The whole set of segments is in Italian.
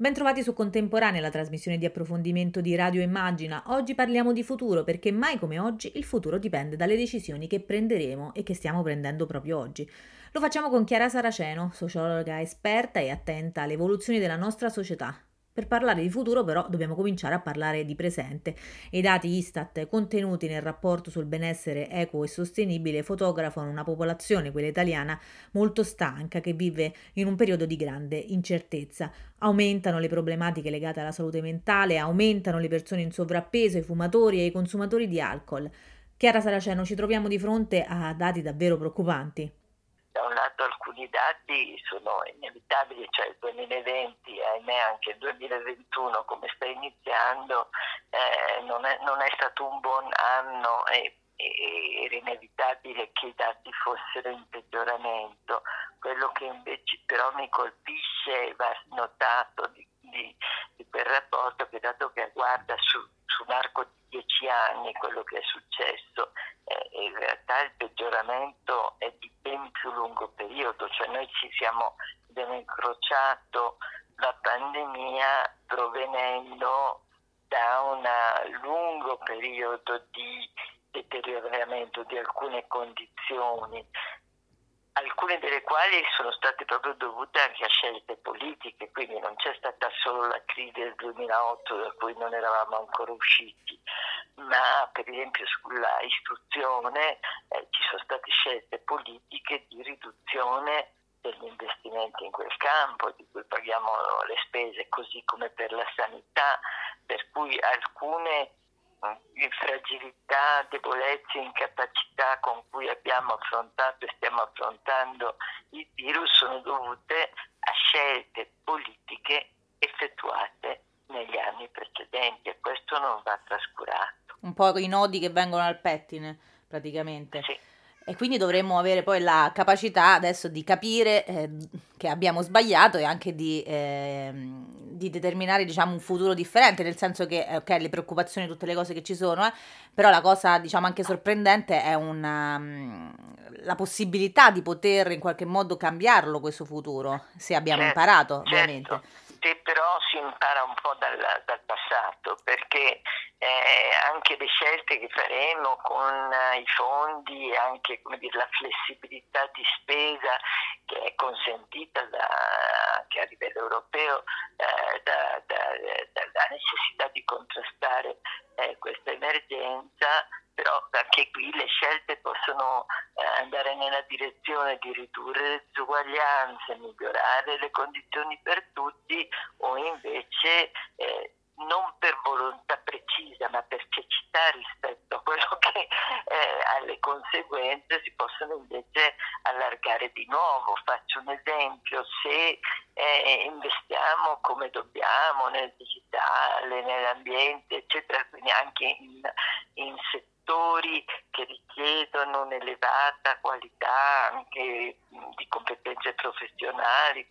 Bentrovati su Contemporanea, la trasmissione di approfondimento di Radio Immagina. Oggi parliamo di futuro perché mai come oggi il futuro dipende dalle decisioni che prenderemo e che stiamo prendendo proprio oggi. Lo facciamo con Chiara Saraceno, sociologa esperta e attenta alle evoluzioni della nostra società, per parlare di futuro però dobbiamo cominciare a parlare di presente i dati Istat contenuti nel rapporto sul benessere equo e sostenibile fotografano una popolazione, quella italiana, molto stanca che vive in un periodo di grande incertezza. Aumentano le problematiche legate alla salute mentale, aumentano le persone in sovrappeso, i fumatori e i consumatori di alcol. Chiara Saraceno, ci troviamo di fronte a dati davvero preoccupanti da un lato alcuni dati sono inevitabili, cioè il 2020 e ahimè anche il 2021 come sta iniziando eh, non, è, non, è, stato un buon anno e, e, era inevitabile che i dati fossero in peggioramento. Quello che invece però mi colpisce e va notato di, di, di quel rapporto che dato che guarda su, su un arco di dieci anni quello che è successo, eh, in realtà il peggioramento è di più lungo periodo, cioè noi ci siamo, abbiamo incrociato la pandemia provenendo da un lungo periodo di deterioramento di alcune condizioni alcune delle quali sono state proprio dovute anche a scelte politiche, quindi non c'è stata solo la crisi del 2008 da cui non eravamo ancora usciti, ma per esempio sulla istruzione eh, ci sono state scelte politiche di riduzione degli investimenti in quel campo, di cui paghiamo le spese, così come per la sanità, per cui alcune fragilità, debolezze, incapacità con cui abbiamo affrontato e stiamo affrontando il virus sono dovute a scelte politiche effettuate negli anni precedenti e questo non va trascurato. Un po' i nodi che vengono al pettine praticamente. Sì. E quindi dovremmo avere poi la capacità adesso di capire eh, che abbiamo sbagliato e anche di, eh, di, determinare diciamo, un futuro differente, nel senso che eh, ok, le preoccupazioni, tutte le cose che ci sono, eh, però la cosa diciamo anche sorprendente è una, um, la possibilità di poter in qualche modo cambiarlo questo futuro, se abbiamo certo, imparato certo. Che però si impara un po' dal, dal passato, perché eh, anche le scelte che faremo con eh, i fondi e anche dire, la flessibilità di spesa che è consentita da, anche a livello europeo eh, da, da, dalla necessità di contrastare eh, questa emergenza, però anche qui le scelte possono eh, andare nella direzione di ridurre le disuguaglianze, migliorare le condizioni per tutti invece eh, non per volontà precisa ma per cecità rispetto a quello che eh, alle conseguenze si possono invece allargare di nuovo. Faccio un esempio, se eh, investiamo come dobbiamo nel digitale, nell'ambiente, eccetera, quindi anche in, in settori che richiedono un'elevata qualità anche di competenze professionali?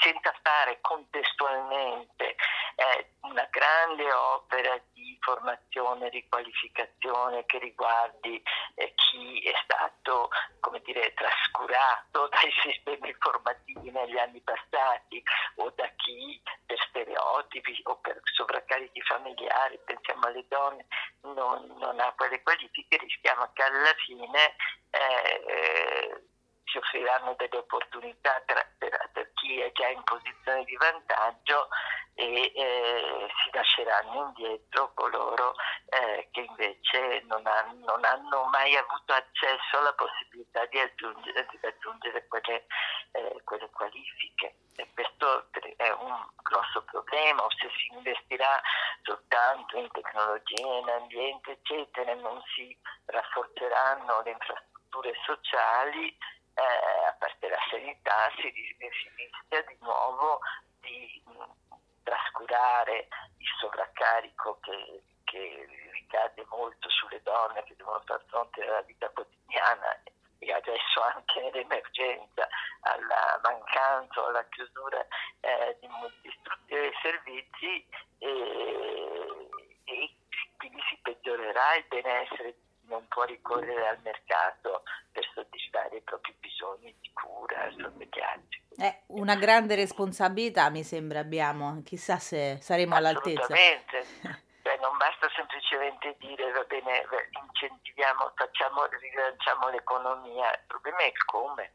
Senza fare contestualmente eh, una grande opera di formazione, riqualificazione che riguardi eh, chi è stato come dire, trascurato dai sistemi formativi negli anni passati o da chi per stereotipi o per sovraccarichi familiari, pensiamo alle donne, non, non ha quelle qualifiche, rischiamo che alla fine eh, si offriranno delle opportunità per, per, chi è già in posizione di vantaggio e eh, si lasceranno indietro coloro eh, che invece non hanno, non hanno, mai avuto accesso alla possibilità di aggiungere, di raggiungere quelle, eh, quelle qualifiche. E questo è un grosso problema, o se si investirà soltanto in tecnologie, in ambiente, eccetera, non si rafforzeranno le infrastrutture sociali, eh, a parte la sanità, si, si rischia di nuovo di mh, trascurare il sovraccarico che, che ricade molto sulle donne che devono far fronte alla vita quotidiana e adesso anche nell'emergenza alla mancanza alla chiusura eh, di molti strutture e servizi e, e quindi si peggiorerà il benessere non può ricorrere al mercato per soddisfare i propri bisogni di cura, sorveglianza. Eh, una grande responsabilità mi sembra abbiamo, chissà se saremo all'altezza. Assolutamente. Cioè, non basta semplicemente dire va bene, incentiviamo, facciamo, rilanciamo l'economia, il problema è il come.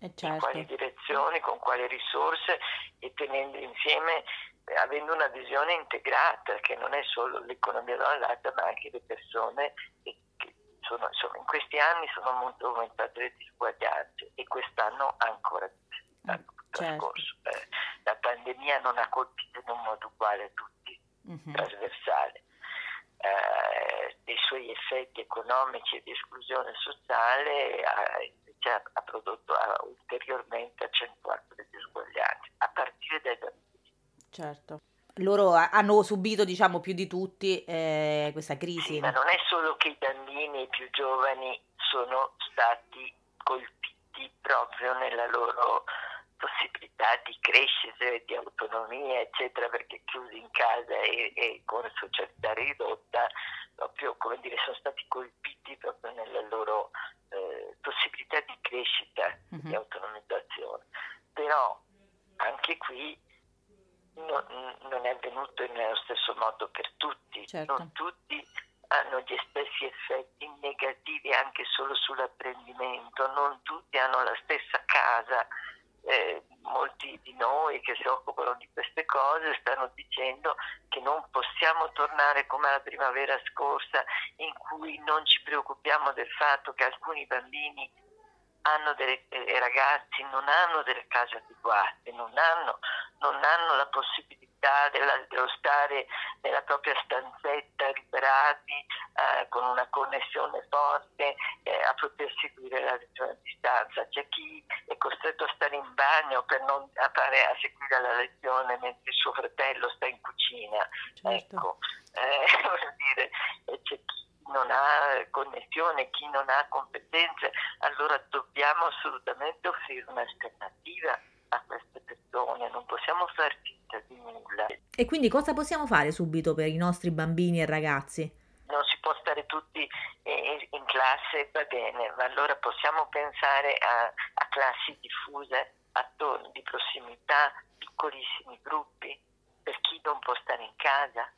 Certo. In quali direzioni, con quali risorse e tenendo insieme, avendo una visione integrata che non è solo l'economia da un lato ma anche le persone che sono, insomma, in questi anni sono molto aumentate le disuguaglianze e quest'anno ancora di più. Certo. Eh, la pandemia non ha colpito in un modo uguale a tutti, uh-huh. trasversale. Eh, dei suoi effetti economici e di esclusione sociale ha, invece ha prodotto ha ulteriormente accentuato le disuguaglianze, a partire dai bambini. Certo. Loro hanno subito, diciamo, più di tutti eh, questa crisi. Sì, ma non è solo che i bambini più giovani sono stati colpiti proprio nella loro possibilità di crescere, di autonomia, eccetera, perché chiusi in casa e, e con socialità ridotta, proprio come dire, sono stati colpiti proprio nella loro eh, possibilità di crescita, uh-huh. di mhm. autonomizzazione. Però anche qui no, non è avvenuto nello stesso modo per tutti, certo. non tutti hanno gli stessi effetti negativi anche solo sull'apprendimento, non tutti hanno la stessa casa eh, molti di noi che si occupano di queste cose stanno dicendo che non possiamo tornare come la primavera scorsa in cui non ci preoccupiamo del fatto che alcuni bambini delle, eh, ragazzi non hanno delle case adeguate, non hanno, non hanno la possibilità della, dello stare nella propria stanzetta liberati eh, con una connessione forte eh, a poter seguire la lezione a distanza. C'è chi è costretto a stare in bagno per non a, fare, a seguire la lezione mentre suo fratello sta in cucina. Certo. Ecco, eh, dire, c'è chi non ha connessione, chi non ha competenze, allora dobbiamo assolutamente offrire un'alternativa a queste persone, non possiamo far finta di nulla. E quindi cosa possiamo fare subito per i nostri bambini e ragazzi? Non si può stare tutti in classe, va bene, ma allora possiamo pensare a, a classi diffuse, attorno, di prossimità, piccolissimi gruppi, per chi non può stare in casa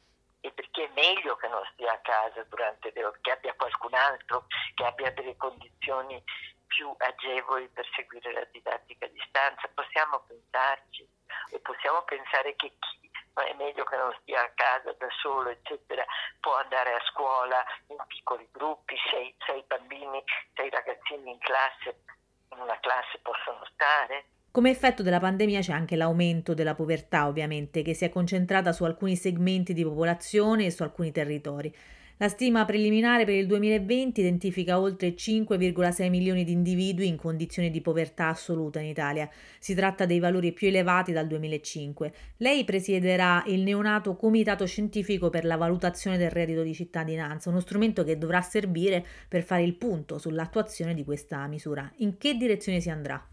e perché è meglio che non stia a casa durante le ore, che abbia qualcun altro, che abbia delle condizioni più agevoli per seguire la didattica a distanza. Possiamo pensarci e possiamo pensare che chi è meglio che non stia a casa da solo, eccetera, può andare a scuola in piccoli gruppi, sei, sei bambini, sei ragazzini in classe, in una classe possono stare come effetto della pandemia c'è anche l'aumento della povertà, ovviamente, che si è concentrata su alcuni segmenti di popolazione e su alcuni territori. La stima preliminare per il 2020 identifica oltre 5,6 milioni di individui in condizioni di povertà assoluta in Italia. Si tratta dei valori più elevati dal 2005. Lei presiederà il neonato Comitato Scientifico per la valutazione del reddito di cittadinanza, uno strumento che dovrà servire per fare il punto sull'attuazione di questa misura. In che direzione si andrà?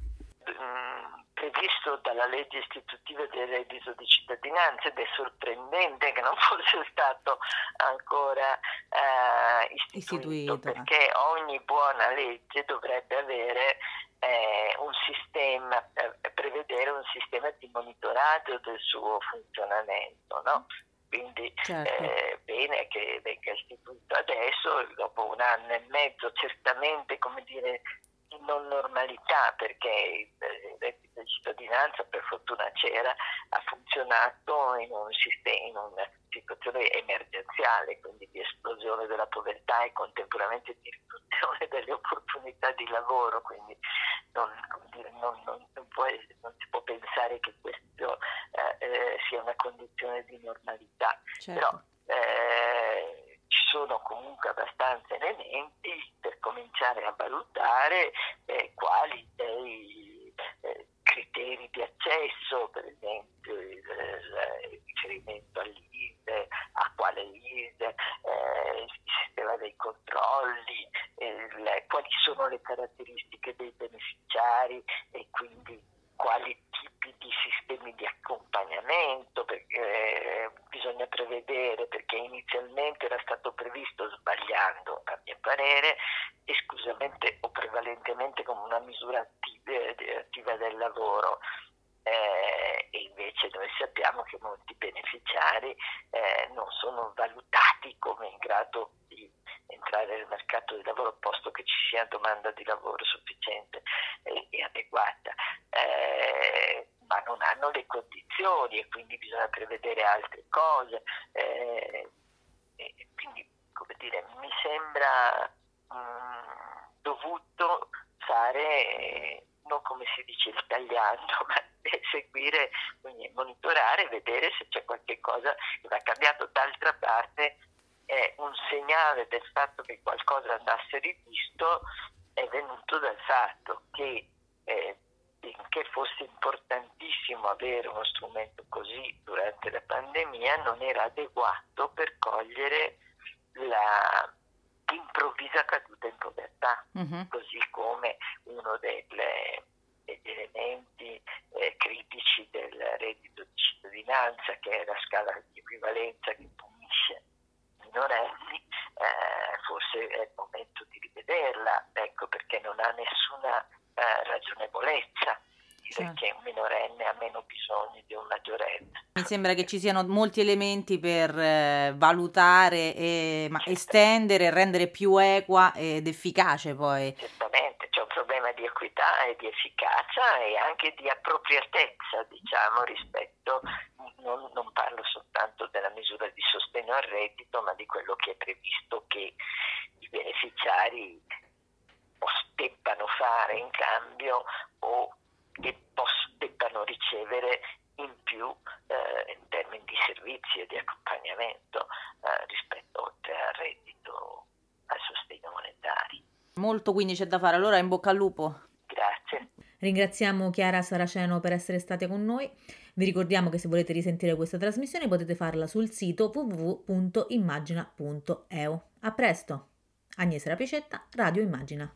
Previsto dalla legge istitutiva del reddito di cittadinanza ed è sorprendente che non fosse stato ancora eh, istituito, istituito, perché ogni buona legge dovrebbe avere eh, un sistema, eh, prevedere un sistema di monitoraggio del suo funzionamento. No? quindi certo. eh, bene che venga istituito adesso, dopo un anno e mezzo, certamente come dire, di non normalità, perché il reddito di cittadinanza per fortuna c'era, ha funzionato in, un sistema, in una situazione emergenziale, quindi di esplosione della povertà e contemporaneamente di riduzione delle opportunità di lavoro, quindi non, non, non, può, non si può pensare che questo eh, eh, sia una condizione di normalità. Certo. Però, eh, ci sono comunque abbastanza elementi cominciare a valutare eh, quali dei eh, criteri di accesso, per esempio intervenire esclusivamente o prevalentemente come una misura eh, attiva del lavoro. Eh, e invece noi sappiamo che molti beneficiari eh, non sono valutati come in grado di entrare nel mercato del lavoro posto che ci sia domanda di lavoro sufficiente e, e adeguata, eh, ma non hanno le condizioni e quindi bisogna prevedere altre cose. Eh, quindi, come dire, mi sembra mm, dovuto fare, non come si dice il tagliando, ma seguire, quindi monitorare, vedere se c'è qualche cosa che va cambiato. D'altra parte è un segnale del fatto che qualcosa andasse rivisto è venuto dal fatto che eh, benché fosse importantissimo avere uno strumento così durante la pandemia, non era adeguato per cogliere la improvvisa caduta in povertà, uh-huh. così come uno delle, degli elementi eh, critici del reddito di cittadinanza, che è la scala di equivalenza che punisce i minorenni, eh, forse è il momento di rivederla, ecco perché non ha nessuna eh, ragionevolezza certo. che un minorenne ha meno bisogno di un maggiorenne. Mi sembra che ci siano molti elementi per eh, valutare e ma, estendere e rendere più equa ed efficace poi. Certamente, c'è un problema di equità e di efficacia e anche di appropriatezza, diciamo, rispetto, non, non parlo soltanto della misura di sostegno al reddito, ma di quello che è previsto che i beneficiari debbano fare in cambio o che debbano ricevere in più eh, in termini di servizi e di accompagnamento eh, rispetto oltre al reddito, al sostegno monetario. Molto quindi c'è da fare, allora in bocca al lupo. Grazie. Ringraziamo Chiara Saraceno per essere state con noi. Vi ricordiamo che se volete risentire questa trasmissione potete farla sul sito www.immagina.eu. A presto! Agnese Rapicetta, Radio Immagina.